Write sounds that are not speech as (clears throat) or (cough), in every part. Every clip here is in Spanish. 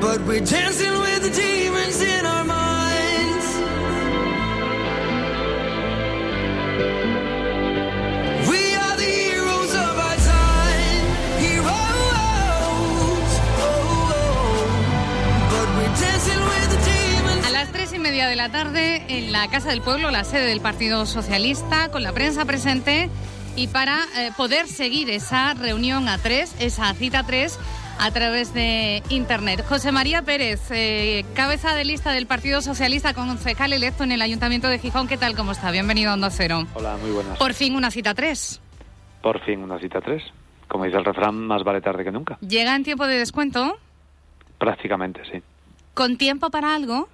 But we're dancing media de la tarde, en la Casa del Pueblo, la sede del Partido Socialista, con la prensa presente y para eh, poder seguir esa reunión a tres, esa cita a tres, a través de Internet. José María Pérez, eh, cabeza de lista del Partido Socialista, concejal electo en el Ayuntamiento de Gijón. ¿Qué tal? ¿Cómo está? Bienvenido a Onda Cero. Hola, muy buenas. Por fin una cita 3. Por fin una cita 3. Como dice el refrán, más vale tarde que nunca. ¿Llega en tiempo de descuento? Prácticamente, sí. ¿Con tiempo para algo?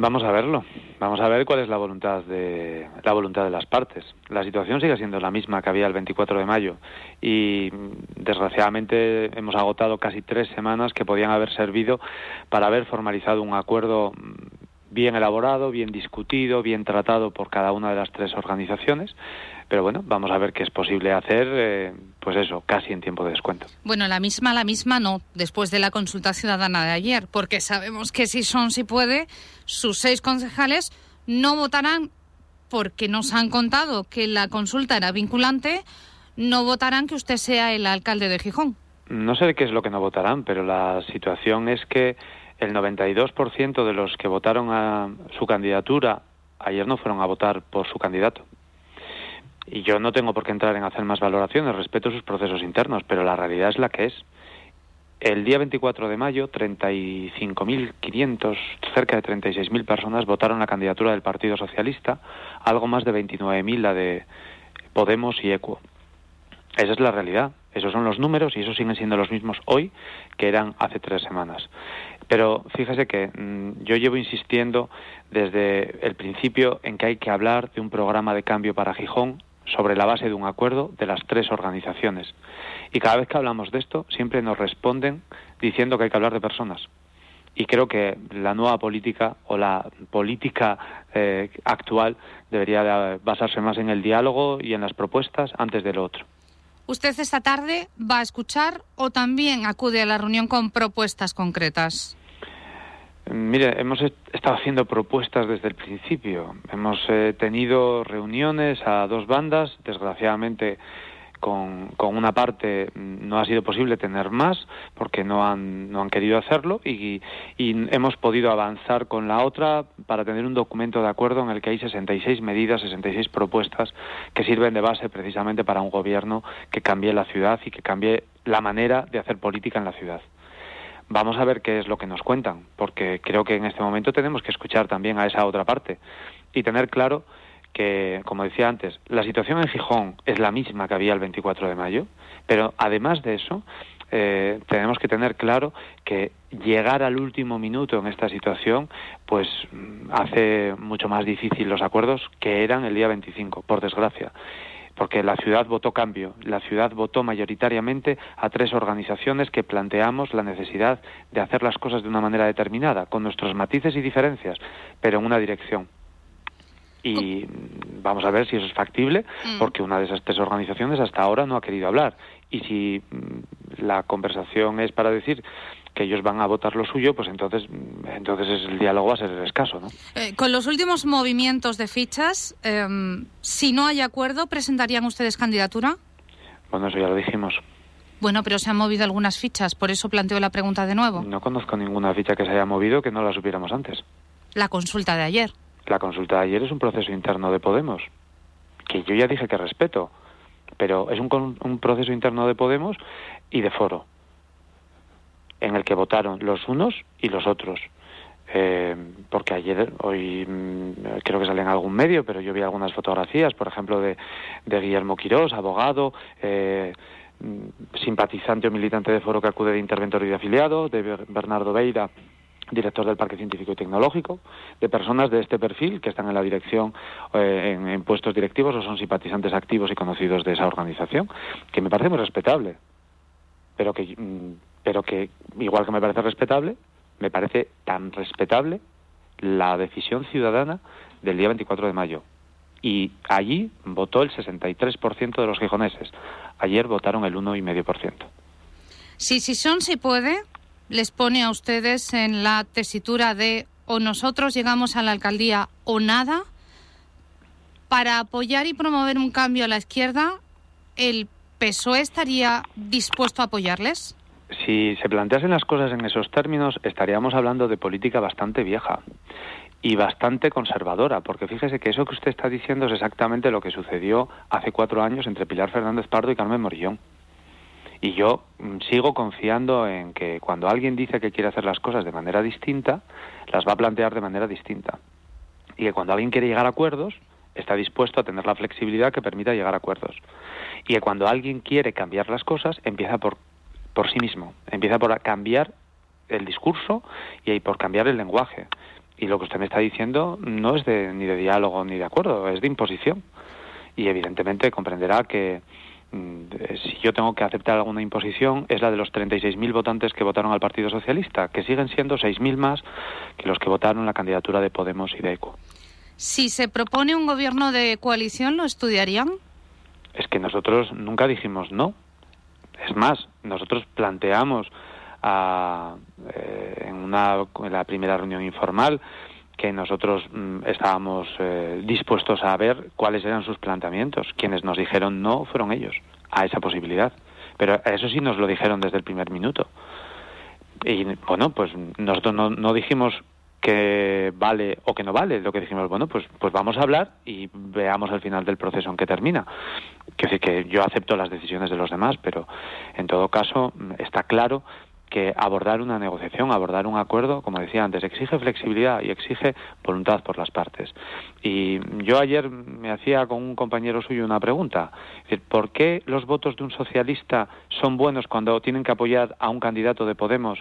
Vamos a verlo. Vamos a ver cuál es la voluntad de la voluntad de las partes. La situación sigue siendo la misma que había el 24 de mayo y desgraciadamente hemos agotado casi tres semanas que podían haber servido para haber formalizado un acuerdo bien elaborado, bien discutido, bien tratado por cada una de las tres organizaciones. Pero bueno, vamos a ver qué es posible hacer, eh, pues eso, casi en tiempo de descuento. Bueno, la misma, la misma no, después de la consulta ciudadana de ayer, porque sabemos que si son, si puede, sus seis concejales no votarán porque nos han contado que la consulta era vinculante, no votarán que usted sea el alcalde de Gijón. No sé qué es lo que no votarán, pero la situación es que el 92% de los que votaron a su candidatura ayer no fueron a votar por su candidato. Y yo no tengo por qué entrar en hacer más valoraciones, respeto sus procesos internos, pero la realidad es la que es. El día 24 de mayo, 35.500, cerca de 36.000 personas votaron la candidatura del Partido Socialista, algo más de 29.000 la de Podemos y Equo. Esa es la realidad, esos son los números y esos siguen siendo los mismos hoy que eran hace tres semanas. Pero fíjese que mm, yo llevo insistiendo desde el principio en que hay que hablar de un programa de cambio para Gijón sobre la base de un acuerdo de las tres organizaciones. Y cada vez que hablamos de esto, siempre nos responden diciendo que hay que hablar de personas. Y creo que la nueva política o la política eh, actual debería basarse más en el diálogo y en las propuestas antes de lo otro. ¿Usted esta tarde va a escuchar o también acude a la reunión con propuestas concretas? Mire, hemos estado haciendo propuestas desde el principio. Hemos eh, tenido reuniones a dos bandas. Desgraciadamente, con, con, una parte no ha sido posible tener más porque no han, no han querido hacerlo y, y, hemos podido avanzar con la otra para tener un documento de acuerdo en el que hay 66 medidas, 66 propuestas que sirven de base precisamente para un gobierno que cambie la ciudad y que cambie la manera de hacer política en la ciudad. Vamos a ver qué es lo que nos cuentan, porque creo que en este momento tenemos que escuchar también a esa otra parte y tener claro que, como decía antes, la situación en Gijón es la misma que había el 24 de mayo, pero además de eso, eh, tenemos que tener claro que llegar al último minuto en esta situación, pues hace mucho más difícil los acuerdos que eran el día 25, por desgracia porque la ciudad votó cambio. La ciudad votó mayoritariamente a tres organizaciones que planteamos la necesidad de hacer las cosas de una manera determinada, con nuestros matices y diferencias, pero en una dirección. Y vamos a ver si eso es factible, mm. porque una de esas tres organizaciones hasta ahora no ha querido hablar. Y si mm, la conversación es para decir que ellos van a votar lo suyo, pues entonces, entonces el diálogo va a ser escaso. ¿no? Eh, con los últimos movimientos de fichas, em, si no hay acuerdo, ¿presentarían ustedes candidatura? Bueno, eso ya lo dijimos. Bueno, pero se han movido algunas fichas, por eso planteo la pregunta de nuevo. No conozco ninguna ficha que se haya movido que no la supiéramos antes. La consulta de ayer. La consulta de ayer es un proceso interno de Podemos, que yo ya dije que respeto, pero es un, un proceso interno de Podemos y de foro en el que votaron los unos y los otros. Eh, porque ayer, hoy mm, creo que sale en algún medio, pero yo vi algunas fotografías, por ejemplo, de, de Guillermo Quirós, abogado, eh, mm, simpatizante o militante de foro que acude de interventor y de afiliado, de Ber- Bernardo Beira, director del Parque Científico y Tecnológico, de personas de este perfil que están en la dirección, eh, en, puestos directivos o son simpatizantes activos y conocidos de esa organización, que me parece muy respetable, pero que, mm, pero que igual que me parece respetable, me parece tan respetable la decisión ciudadana del día 24 de mayo. Y allí votó el 63% de los gijoneses. Ayer votaron el 1,5%. Si Sison si puede, les pone a ustedes en la tesitura de o nosotros llegamos a la alcaldía o nada, para apoyar y promover un cambio a la izquierda, ¿el PSOE estaría dispuesto a apoyarles? Si se planteasen las cosas en esos términos, estaríamos hablando de política bastante vieja y bastante conservadora, porque fíjese que eso que usted está diciendo es exactamente lo que sucedió hace cuatro años entre Pilar Fernández Pardo y Carmen Morillón. Y yo mm, sigo confiando en que cuando alguien dice que quiere hacer las cosas de manera distinta, las va a plantear de manera distinta. Y que cuando alguien quiere llegar a acuerdos, está dispuesto a tener la flexibilidad que permita llegar a acuerdos. Y que cuando alguien quiere cambiar las cosas, empieza por, por sí mismo, empieza por cambiar el discurso y por cambiar el lenguaje. Y lo que usted me está diciendo no es de, ni de diálogo ni de acuerdo, es de imposición. Y evidentemente comprenderá que si yo tengo que aceptar alguna imposición es la de los 36.000 votantes que votaron al Partido Socialista, que siguen siendo 6.000 más que los que votaron la candidatura de Podemos y de ECO. Si se propone un gobierno de coalición, ¿lo estudiarían? Es que nosotros nunca dijimos no. Es más, nosotros planteamos a, eh, en, una, en la primera reunión informal que nosotros mm, estábamos eh, dispuestos a ver cuáles eran sus planteamientos. Quienes nos dijeron no fueron ellos a esa posibilidad. Pero eso sí nos lo dijeron desde el primer minuto. Y bueno, pues nosotros no, no dijimos que vale o que no vale. Lo que dijimos, bueno, pues, pues vamos a hablar y veamos al final del proceso en qué termina. Que decir que yo acepto las decisiones de los demás, pero en todo caso mm, está claro que abordar una negociación, abordar un acuerdo, como decía antes, exige flexibilidad y exige voluntad por las partes. Y yo ayer me hacía con un compañero suyo una pregunta. ¿Por qué los votos de un socialista son buenos cuando tienen que apoyar a un candidato de Podemos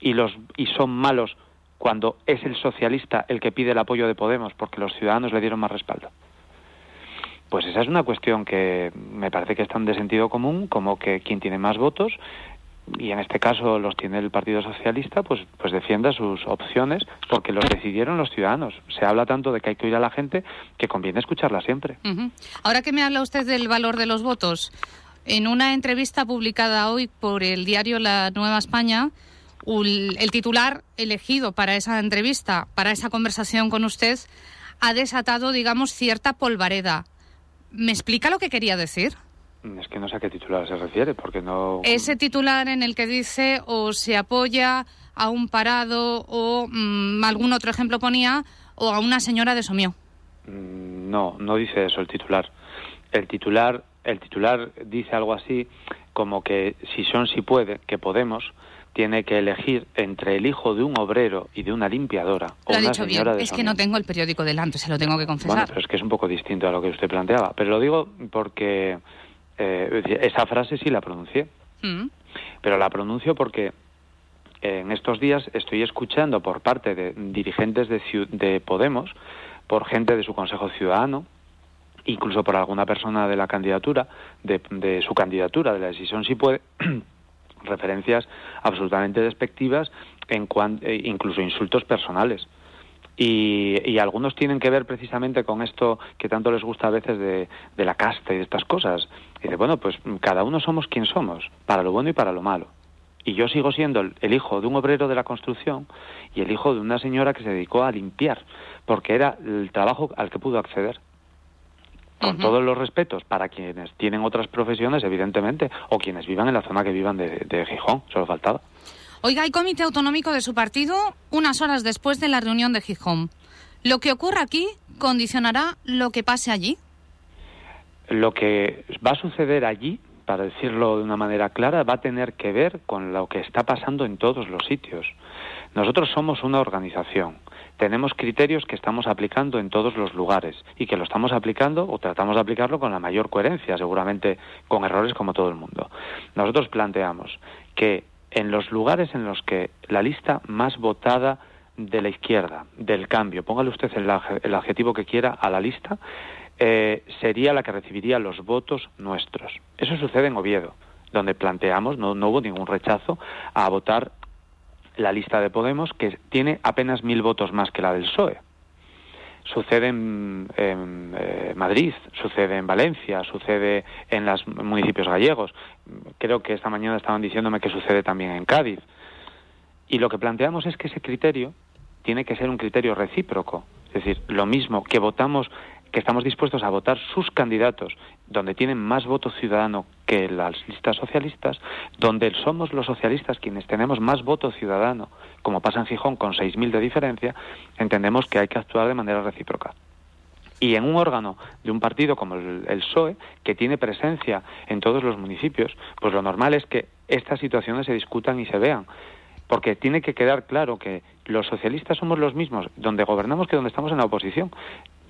y, los, y son malos cuando es el socialista el que pide el apoyo de Podemos porque los ciudadanos le dieron más respaldo? Pues esa es una cuestión que me parece que es tan de sentido común como que quien tiene más votos y en este caso los tiene el Partido Socialista, pues, pues defienda sus opciones porque los decidieron los ciudadanos. Se habla tanto de que hay que oír a la gente que conviene escucharla siempre. Ahora que me habla usted del valor de los votos, en una entrevista publicada hoy por el diario La Nueva España, el titular elegido para esa entrevista, para esa conversación con usted, ha desatado, digamos, cierta polvareda. ¿Me explica lo que quería decir? Es que no sé a qué titular se refiere, porque no... Ese titular en el que dice o se apoya a un parado o mm, algún otro ejemplo ponía o a una señora de Somió. Mm, No, no dice eso el titular. El titular, el titular dice algo así como que si son si puede, que Podemos tiene que elegir entre el hijo de un obrero y de una limpiadora o Lo ha una dicho bien. Es que no tengo el periódico delante, se lo tengo que Bueno, confesar. pero es que es un poco distinto a lo que usted planteaba. Pero lo digo porque eh, esa frase sí la pronuncié. Mm. Pero la pronuncio porque en estos días estoy escuchando por parte de dirigentes de, de Podemos, por gente de su Consejo Ciudadano, incluso por alguna persona de la candidatura, de, de su candidatura, de la decisión si puede, (clears throat) referencias absolutamente despectivas, en cuan- eh, incluso insultos personales. Y, y algunos tienen que ver precisamente con esto que tanto les gusta a veces de, de la casta y de estas cosas. Y dice, bueno, pues cada uno somos quien somos, para lo bueno y para lo malo. Y yo sigo siendo el, hijo de un obrero de la construcción y el hijo de una señora que se dedicó a limpiar, porque era el trabajo al que pudo acceder. Con todos los respetos para quienes tienen otras profesiones, evidentemente, o quienes vivan en la zona que vivan de, de Gijón, solo faltaba. Oiga, hay comité autonómico de su partido unas horas después de la reunión de Gijón. Lo que ocurra aquí condicionará lo que pase allí. Lo que va a suceder allí, para decirlo de una manera clara, va a tener que ver con lo que está pasando en todos los sitios. Nosotros somos una organización. Tenemos criterios que estamos aplicando en todos los lugares y que lo estamos aplicando o tratamos de aplicarlo con la mayor coherencia, seguramente con errores como todo el mundo. Nosotros planteamos que en los lugares en los que la lista más votada de la izquierda, del cambio, póngale usted el, adjetivo que quiera a la lista, eh, sería la que recibiría los votos nuestros. Eso sucede en Oviedo, donde planteamos, no, no hubo ningún rechazo a votar la lista de Podemos, que tiene apenas mil votos más que la del PSOE. Sucede en, eh, Madrid, sucede en Valencia, sucede en los municipios gallegos. Creo que esta mañana estaban diciéndome que sucede también en Cádiz. Y lo que planteamos es que ese criterio tiene que ser un criterio recíproco. Es decir, lo mismo que votamos que estamos dispuestos a votar sus candidatos donde tienen más voto ciudadano que las listas socialistas, donde somos los socialistas quienes tenemos más voto ciudadano, como pasa en Gijón con 6.000 de diferencia, entendemos que hay que actuar de manera recíproca. Y en un órgano de un partido como el, el PSOE, que tiene presencia en todos los municipios, pues lo normal es que estas situaciones se discutan y se vean porque tiene que quedar claro que los socialistas somos los mismos donde gobernamos que donde estamos en la oposición.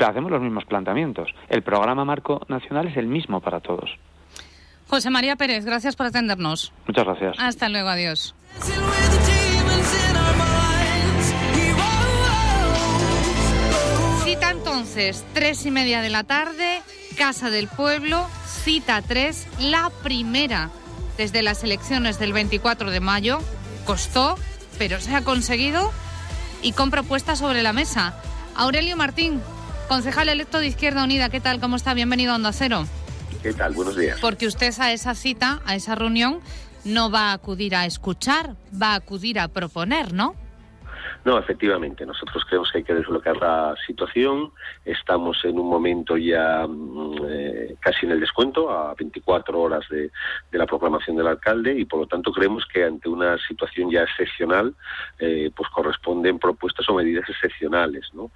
Hacemos los mismos planteamientos. El programa marco nacional es el mismo para todos. José María Pérez, gracias por atendernos. Muchas gracias. Hasta luego, adiós. Cita entonces, tres y media de la tarde, Casa del Pueblo, cita 3, la primera desde las elecciones del 24 de mayo. Costó, pero se ha conseguido y con propuestas sobre la mesa. Aurelio Martín, concejal electo de Izquierda Unida, ¿qué tal? ¿Cómo está? Bienvenido a Onda Cero. ¿Qué tal? Buenos días. Porque usted a esa cita, a esa reunión, no va a acudir a escuchar, va a acudir a proponer, ¿no? No, efectivamente, nosotros creemos que hay que desbloquear la situación. Estamos en un momento ya mm, eh, casi en el descuento, a 24 horas de, de la proclamación del alcalde, y por lo tanto creemos que ante una situación ya excepcional, eh, pues corresponden propuestas o medidas excepcionales. ¿no?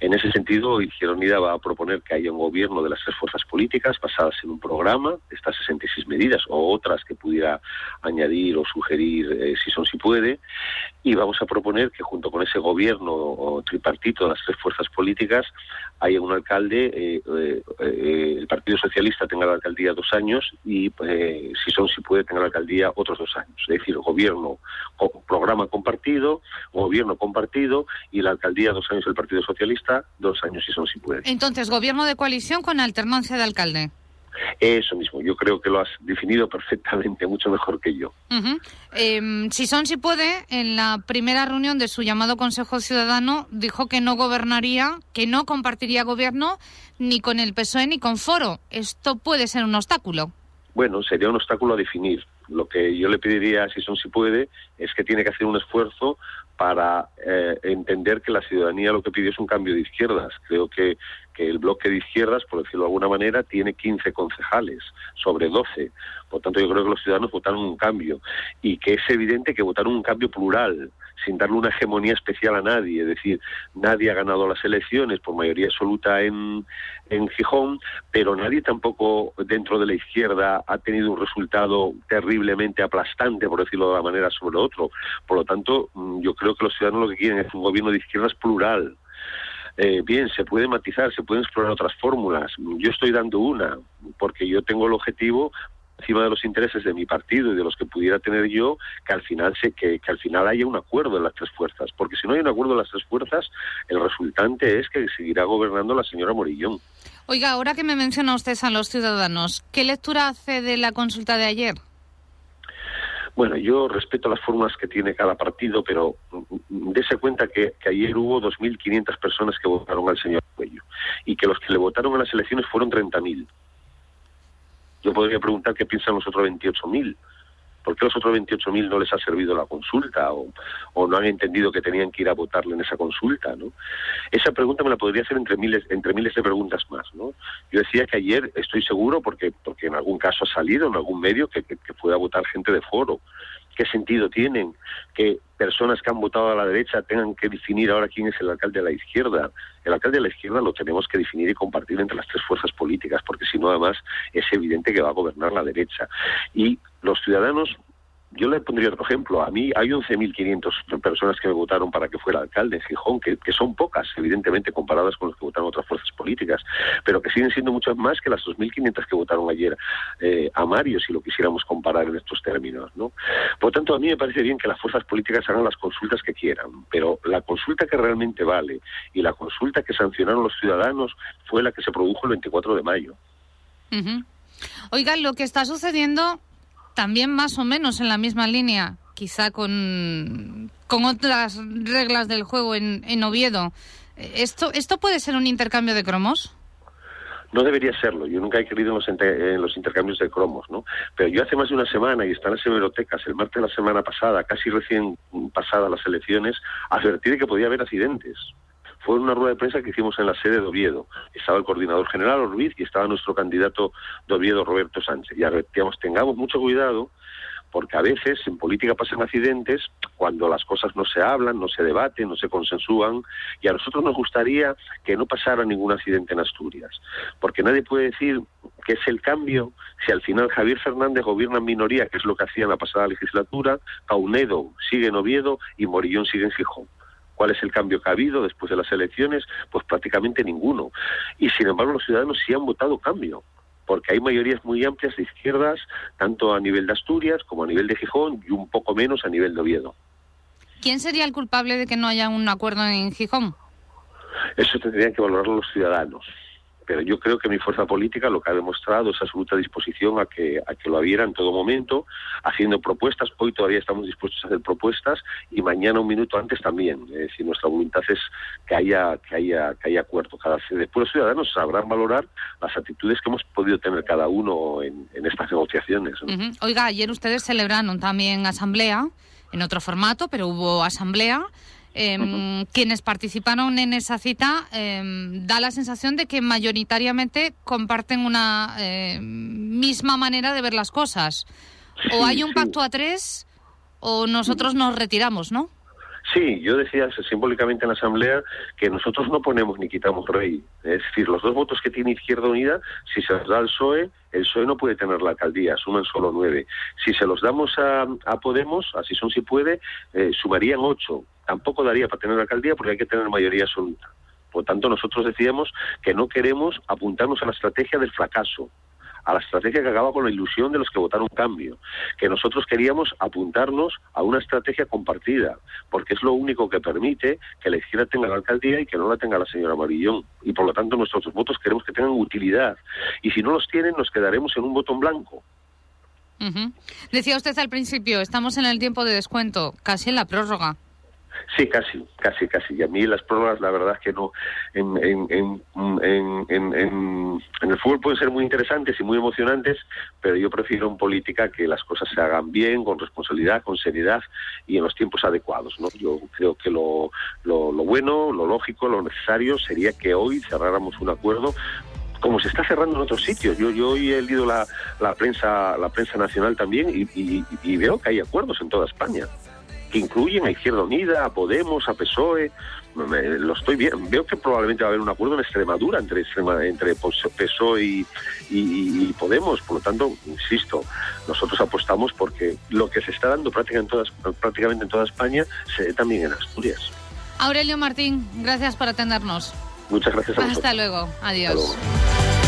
En ese sentido, Izquierda Unida va a proponer que haya un gobierno de las tres fuerzas políticas basadas en un programa, estas 66 medidas o otras que pudiera añadir o sugerir eh, si son si puede, y vamos a proponer que junto con ese gobierno tripartito de las tres fuerzas políticas haya un alcalde, eh, eh, el Partido Socialista tenga la alcaldía dos años y eh, si son si puede tenga la alcaldía otros dos años. Es decir, gobierno, programa compartido, gobierno compartido y la alcaldía dos años el Partido Socialista, dos años si son si puede. Entonces, gobierno de coalición con alternancia de alcalde. Eso mismo, yo creo que lo has definido perfectamente, mucho mejor que yo. Ujú. Eh, si son si puede, en la primera reunión de su llamado Consejo Ciudadano dijo que no gobernaría, que no compartiría gobierno ni con el PSOE ni con Foro. Esto puede ser un obstáculo. Bueno, sería un obstáculo a definir. Lo que yo le pediría, si son si puede, es que tiene que hacer un esfuerzo para eh, entender que la ciudadanía lo que pide es un cambio de izquierdas. Creo que, que el bloque de izquierdas, por decirlo de alguna manera, tiene 15 concejales sobre 12. Por tanto, yo creo que los ciudadanos votaron un cambio y que es evidente que votaron un cambio plural, sin darle una hegemonía especial a nadie. Es decir, nadie ha ganado las elecciones por mayoría absoluta en, en Gijón, pero nadie tampoco dentro de la izquierda ha tenido un resultado terriblemente aplastante, por decirlo de la manera, sobre otro. Por lo tanto, mm, yo creo que los ciudadanos lo que quieren es un gobierno de izquierdas plural. Eh, bien, se puede matizar, se pueden explorar otras fórmulas. Yo estoy dando una, porque yo tengo el objetivo encima de los intereses de mi partido y de los que pudiera tener yo, que al final se, que, que al final haya un acuerdo en las tres fuerzas, porque si no hay un acuerdo en las tres fuerzas, el resultante es que seguirá gobernando la señora Morillón. Oiga, ahora que me menciona usted a los ciudadanos, ¿qué lectura hace de la consulta de ayer? Bueno, yo respeto las formas que tiene cada partido, pero dése cuenta que, que ayer hubo 2.500 personas que votaron al señor Cuello y que los que le votaron en las elecciones fueron 30.000. Yo podría preguntar qué piensan los otros 28.000. ¿Por qué los otros 28.000 no les ha servido la consulta o, o no han entendido que tenían que ir a votarle en esa consulta? ¿no? Esa pregunta me la podría hacer entre miles, entre miles de preguntas más. ¿no? Yo decía que ayer estoy seguro, porque, porque en algún caso ha salido, en algún medio, que, que, que votar gente de foro. ¿Qué sentido tienen que personas que han votado a la derecha tengan que definir ahora quién es el alcalde de la izquierda? El alcalde de la izquierda lo tenemos que definir y compartir entre las tres fuerzas políticas, porque si no además es evidente que va a gobernar la derecha. Y los ciudadanos yo le pondría otro ejemplo. A mí hay 11.500 personas que me votaron para que fuera alcalde en Gijón, que, que, son pocas, evidentemente, comparadas con los que votaron otras fuerzas políticas, pero que siguen siendo muchas más que las 2.500 que votaron ayer eh, a Mario, si lo quisiéramos comparar en estos términos. ¿no? Por tanto, a mí me parece bien que las fuerzas políticas hagan las consultas que quieran, pero la consulta que realmente vale y la consulta que sancionaron los ciudadanos fue la que se produjo el 24 de mayo. Uh -huh. Oiga, lo que está sucediendo también más o menos en la misma línea, quizá con, con otras reglas del juego en, en Oviedo. ¿Esto, ¿Esto puede ser un intercambio de cromos? no debería serlo. Yo nunca he creído en los, intercambios de cromos, ¿no? Pero yo hace más de una semana, y está en las hemerotecas, el martes de la semana pasada, casi recién pasadas las elecciones, advertí de que podía haber accidentes. Fue una rueda de prensa que hicimos en la sede de Oviedo. Estaba el coordinador general Orbiz y estaba nuestro candidato de Oviedo, Roberto Sánchez. Y advertíamos, tengamos mucho cuidado porque a veces en política pasan accidentes cuando las cosas no se hablan, no se debaten, no se consensúan, y a nosotros nos gustaría que no pasara ningún accidente en Asturias, porque nadie puede decir que es el cambio si al final Javier Fernández gobierna en minoría, que es lo que hacía en la pasada legislatura, Caunedo sigue en Oviedo y Morillón sigue en Gijón. ¿Cuál es el cambio que ha habido después de las elecciones? Pues prácticamente ninguno. Y sin embargo los ciudadanos sí han votado cambio porque hay mayorías muy amplias de izquierdas, tanto a nivel de Asturias como a nivel de Gijón y un poco menos a nivel de Oviedo. ¿Quién sería el culpable de que no haya un acuerdo en Gijón? Eso tendrían que valorarlo los ciudadanos. Pero yo creo que mi fuerza política lo que ha demostrado es absoluta disposición a que, a que lo hubiera en todo momento, haciendo propuestas. Hoy todavía estamos dispuestos a hacer propuestas y mañana un minuto antes también. Es decir, nuestra voluntad es que haya, que haya, que haya acuerdo. Cada, después los ciudadanos sabrán valorar las actitudes que hemos podido tener cada uno en, estas negociaciones. Oiga, ayer ustedes celebraron también asamblea, en otro formato, pero hubo asamblea. Eh, uh -huh. Quienes participaron en esa cita eh, da la sensación de que mayoritariamente comparten una eh, misma manera de ver las cosas. O hay un pacto a tres o nosotros nos retiramos, ¿no? Sí, yo decía simbólicamente en la Asamblea que nosotros no ponemos ni quitamos rey. Es decir, los dos votos que tiene Izquierda Unida, si se los da al PSOE, el PSOE no puede tener la alcaldía, suman solo nueve. Si se los damos a, a Podemos, así son si puede, eh, sumarían ocho. Tampoco daría para tener la alcaldía porque hay que tener mayoría absoluta. Por tanto, nosotros decíamos que no queremos apuntarnos a la estrategia del fracaso a la estrategia que acaba con la ilusión de los que votaron cambio, que nosotros queríamos apuntarnos a una estrategia compartida, porque es lo único que permite que la izquierda tenga la alcaldía y que no la tenga la señora Marillón. Y por lo tanto nuestros votos queremos que tengan utilidad. Y si no los tienen, nos quedaremos en un voto en blanco. Decía usted al principio, estamos en el tiempo de descuento, casi en la prórroga. Sí, casi, casi, casi. Y a mí las prórrogas, la verdad es que no. En, en, en, en el fútbol pueden ser muy interesantes y muy emocionantes, pero yo prefiero en política que las cosas se hagan bien, con responsabilidad, con seriedad y en los tiempos adecuados. ¿no? Yo creo que lo, lo, lo bueno, lo lógico, lo necesario sería que hoy cerráramos un acuerdo como se está cerrando en otros sitios. Yo, yo hoy he leído la, la prensa la prensa nacional también y, y, y veo que hay acuerdos en toda España que incluyen a Izquierda Unida, a Podemos, a PSOE. Me, lo estoy viendo. Veo que probablemente va a haber un acuerdo en Extremadura entre, entre PSOE y, y, y, Podemos. Por lo tanto, insisto, nosotros apostamos porque lo que se está dando prácticamente en toda, prácticamente en toda España se ve también en Asturias. Aurelio Martín, gracias por atendernos. Muchas gracias a Hasta luego. Adiós. Hasta luego.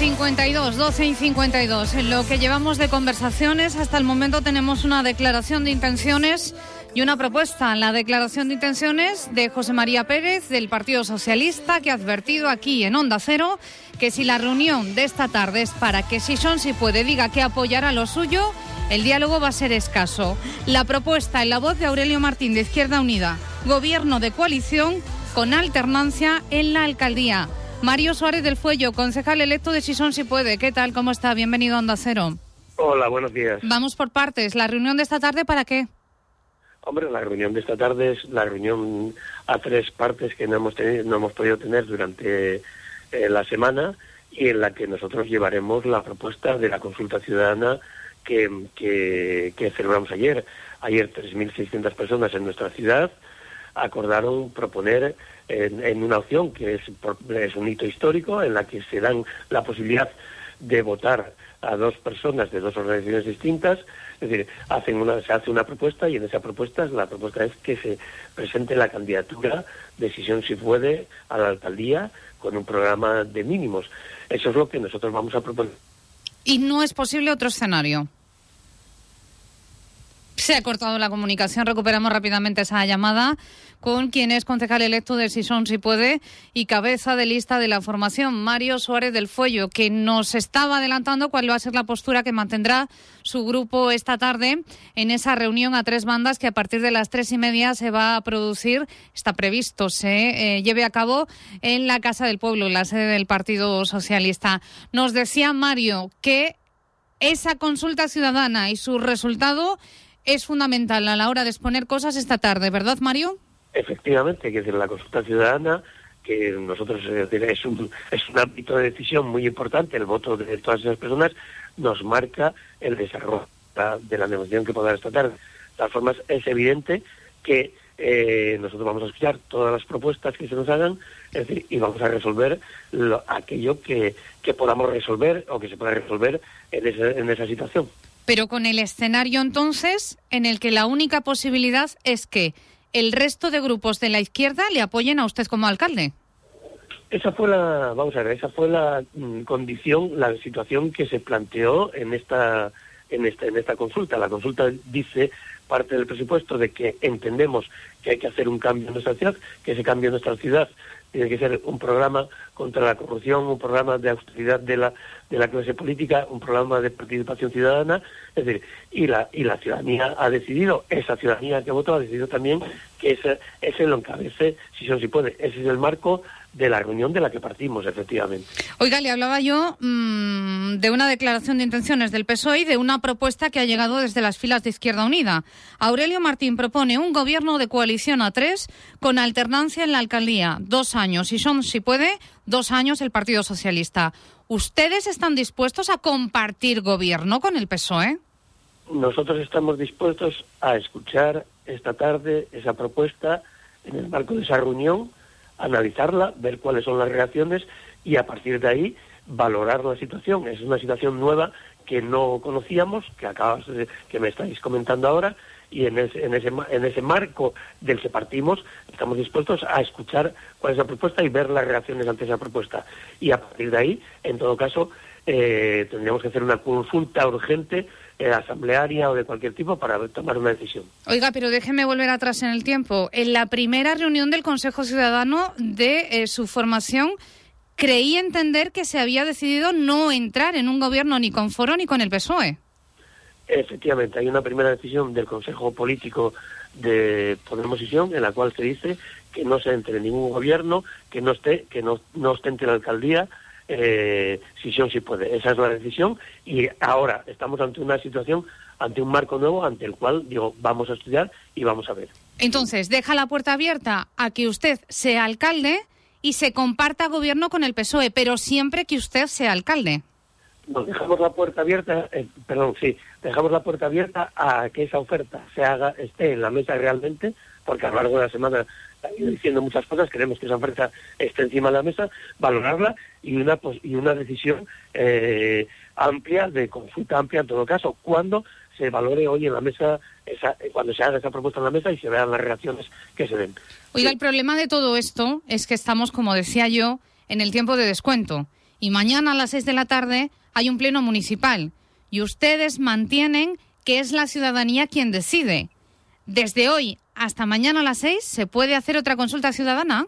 52, 12 y 52. En lo que llevamos de conversaciones, hasta el momento tenemos una declaración de intenciones y una propuesta. La declaración de intenciones de José María Pérez del Partido Socialista, que ha advertido aquí en Onda Cero que si la reunión de esta tarde es para que Sison, si puede, diga que apoyará lo suyo, el diálogo va a ser escaso. La propuesta en la voz de Aurelio Martín de Izquierda Unida, gobierno de coalición con alternancia en la alcaldía. Mario Suárez del Fuello, concejal electo de Sison Si Puede. ¿Qué tal? ¿Cómo está? Bienvenido a Onda Cero. Hola, buenos días. Vamos por partes. ¿La reunión de esta tarde para qué? Hombre, la reunión de esta tarde es la reunión a tres partes que no hemos, tenido, no hemos podido tener durante eh, la semana y en la que nosotros llevaremos la propuesta de la consulta ciudadana que, que, que celebramos ayer. Ayer 3.600 personas en nuestra ciudad acordaron proponer en, en una opción que es, es un hito histórico, en la que se dan la posibilidad de votar a dos personas de dos organizaciones distintas, es decir, hacen una, se hace una propuesta y en esa propuesta la propuesta es que se presente la candidatura de Sisión si puede a la alcaldía con un programa de mínimos. Eso es lo que nosotros vamos a proponer. Y no es posible otro escenario. Se ha cortado la comunicación. Recuperamos rápidamente esa llamada con quien es concejal electo de Sison Si Puede y cabeza de lista de la formación, Mario Suárez del Fuello, que nos estaba adelantando cuál va a ser la postura que mantendrá su grupo esta tarde en esa reunión a tres bandas que a partir de las tres y media se va a producir, está previsto, se eh, lleve a cabo en la Casa del Pueblo, la sede del Partido Socialista. Nos decía Mario que esa consulta ciudadana y su resultado es fundamental a la hora de exponer cosas esta tarde, ¿verdad, Mario? Efectivamente, que decir, la consulta ciudadana, que nosotros es, es, un, es un ámbito de decisión muy importante, el voto de todas esas personas nos marca el desarrollo de la negociación que podrá esta tarde. De todas formas, es evidente que eh, nosotros vamos a escuchar todas las propuestas que se nos hagan es decir, y vamos a resolver lo- aquello que, que podamos resolver o que se pueda resolver en, en esa situación. Pero con el escenario entonces en el que la única posibilidad es que el resto de grupos de la izquierda le apoyen a usted como alcalde. Esa fue la, vamos a ver, esa fue la mm, condición, la situación que se planteó en esta, en esta, en esta consulta. La consulta dice parte del presupuesto de que entendemos que hay que hacer un cambio en nuestra ciudad, que ese cambio en nuestra ciudad tiene que ser un programa contra la corrupción, un programa de austeridad de la, de la clase política, un programa de participación ciudadana, es decir, y la, y la ciudadanía ha decidido, esa ciudadanía que votó ha decidido también que ese, ese lo encabece, si son si puede. Ese es el marco de la reunión de la que partimos, efectivamente. Oiga, le hablaba yo mm, de una declaración de intenciones del PSOE y de una propuesta que ha llegado desde las filas de Izquierda Unida. Aurelio Martín propone un gobierno de coalición a tres con alternancia en la alcaldía, dos años, y son, si puede, dos años el Partido Socialista. ¿Ustedes están dispuestos a compartir gobierno con el PSOE? Nosotros estamos dispuestos a escuchar esta tarde esa propuesta en el marco de esa reunión, analizarla, ver cuáles son las reacciones y a partir de ahí valorar la situación. Es una situación nueva que no conocíamos, que acabas de- que me estáis comentando ahora, y en ese, en ese, en ese marco del que partimos estamos dispuestos a escuchar cuál es la propuesta y ver las reacciones ante esa propuesta. Y a partir de ahí, en todo caso, eh, tendríamos que hacer una consulta urgente asamblearia o de cualquier tipo para tomar una decisión. Oiga, pero déjeme volver atrás en el tiempo. En la primera reunión del Consejo Ciudadano de eh, su formación, creí entender que se había decidido no entrar en un gobierno ni con Foro ni con el PSOE. Efectivamente, hay una primera decisión del Consejo Político de Podemos y Sion en la cual se dice que no se entre en ningún gobierno, que no esté, que no, no ostente la alcaldía, eh, si sí puede. Esa es la decisión y ahora estamos ante una situación, ante un marco nuevo, ante el cual digo vamos a estudiar y vamos a ver. Entonces, deja la puerta abierta a que usted sea alcalde y se comparta gobierno con el PSOE, pero siempre que usted sea alcalde. Nos dejamos la puerta abierta, eh, perdón, sí, dejamos la puerta abierta a que esa oferta se haga, esté en la mesa realmente, porque a lo largo de la semana diciendo muchas cosas, queremos que esa oferta esté encima de la mesa, valorarla y una pos- y una decisión eh, amplia, de consulta amplia en todo caso, cuando se valore hoy en la mesa, esa, cuando se haga esa propuesta en la mesa y se vean las reacciones que se den. Oiga, el problema de todo esto es que estamos, como decía yo, en el tiempo de descuento. Y mañana a las seis de la tarde hay un pleno municipal. Y ustedes mantienen que es la ciudadanía quien decide. Desde hoy hasta mañana a las seis, ¿se puede hacer otra consulta ciudadana?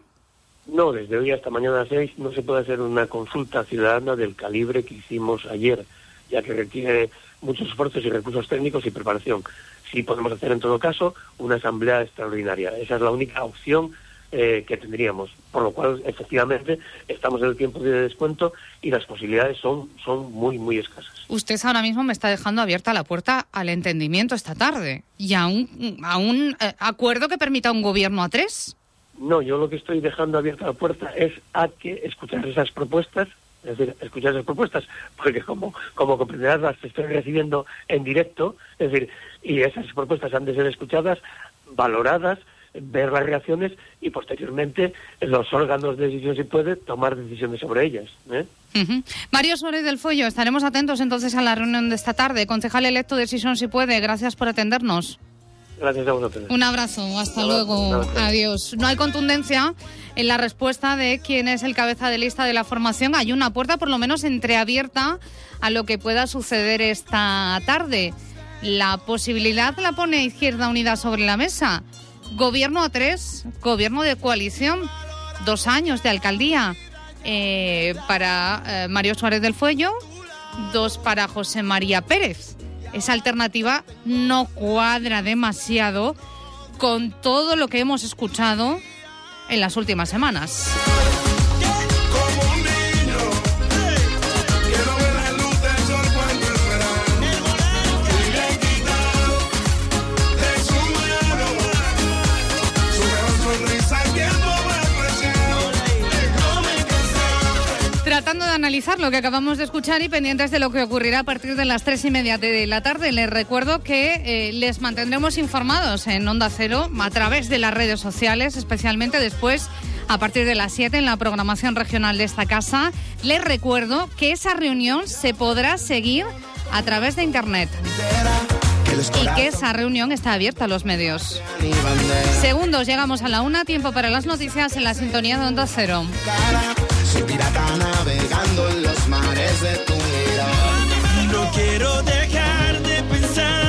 No, desde hoy hasta mañana a las seis no se puede hacer una consulta ciudadana del calibre que hicimos ayer, ya que requiere muchos esfuerzos y recursos técnicos y preparación. Sí podemos hacer en todo caso una asamblea extraordinaria. Esa es la única opción eh, que tendríamos. Por lo cual, efectivamente, estamos en el tiempo de descuento y las posibilidades son, son muy, muy escasas. Usted ahora mismo me está dejando abierta la puerta al entendimiento esta tarde y a un, a un eh, acuerdo que permita un gobierno a tres. No, yo lo que estoy dejando abierta la puerta es a que escuchar esas propuestas, es decir, escuchar esas propuestas, porque como, como comprenderás las estoy recibiendo en directo, es decir, y esas propuestas han de ser escuchadas, valoradas, ver las reacciones y posteriormente los órganos de decisión, si puede, tomar decisiones sobre ellas. ¿eh? Mario Suárez del Follo, estaremos atentos entonces a la reunión de esta tarde. Concejal electo de Sison si puede, gracias por atendernos. Gracias a vosotros. Un abrazo, hasta Un abrazo, luego, abrazo. adiós. No hay contundencia en la respuesta de quién es el cabeza de lista de la formación. Hay una puerta por lo menos entreabierta a lo que pueda suceder esta tarde. La posibilidad la pone Izquierda Unida sobre la mesa. Gobierno a tres, gobierno de coalición, dos años de alcaldía eh, para eh, Mario Suárez del Fuello, dos para José María Pérez. Esa alternativa no cuadra demasiado con todo lo que hemos escuchado en las últimas semanas. Lo que acabamos de escuchar y pendientes de lo que ocurrirá a partir de las tres y media de la tarde, les recuerdo que eh, les mantendremos informados en Onda Cero a través de las redes sociales, especialmente después a partir de las 7 en la programación regional de esta casa. Les recuerdo que esa reunión se podrá seguir a través de Internet y que esa reunión está abierta a los medios. Segundos, llegamos a la una, tiempo para las noticias en la sintonía de Onda Cero. Soy pirata navegando en los mares de tu mirada. No quiero dejar de pensar.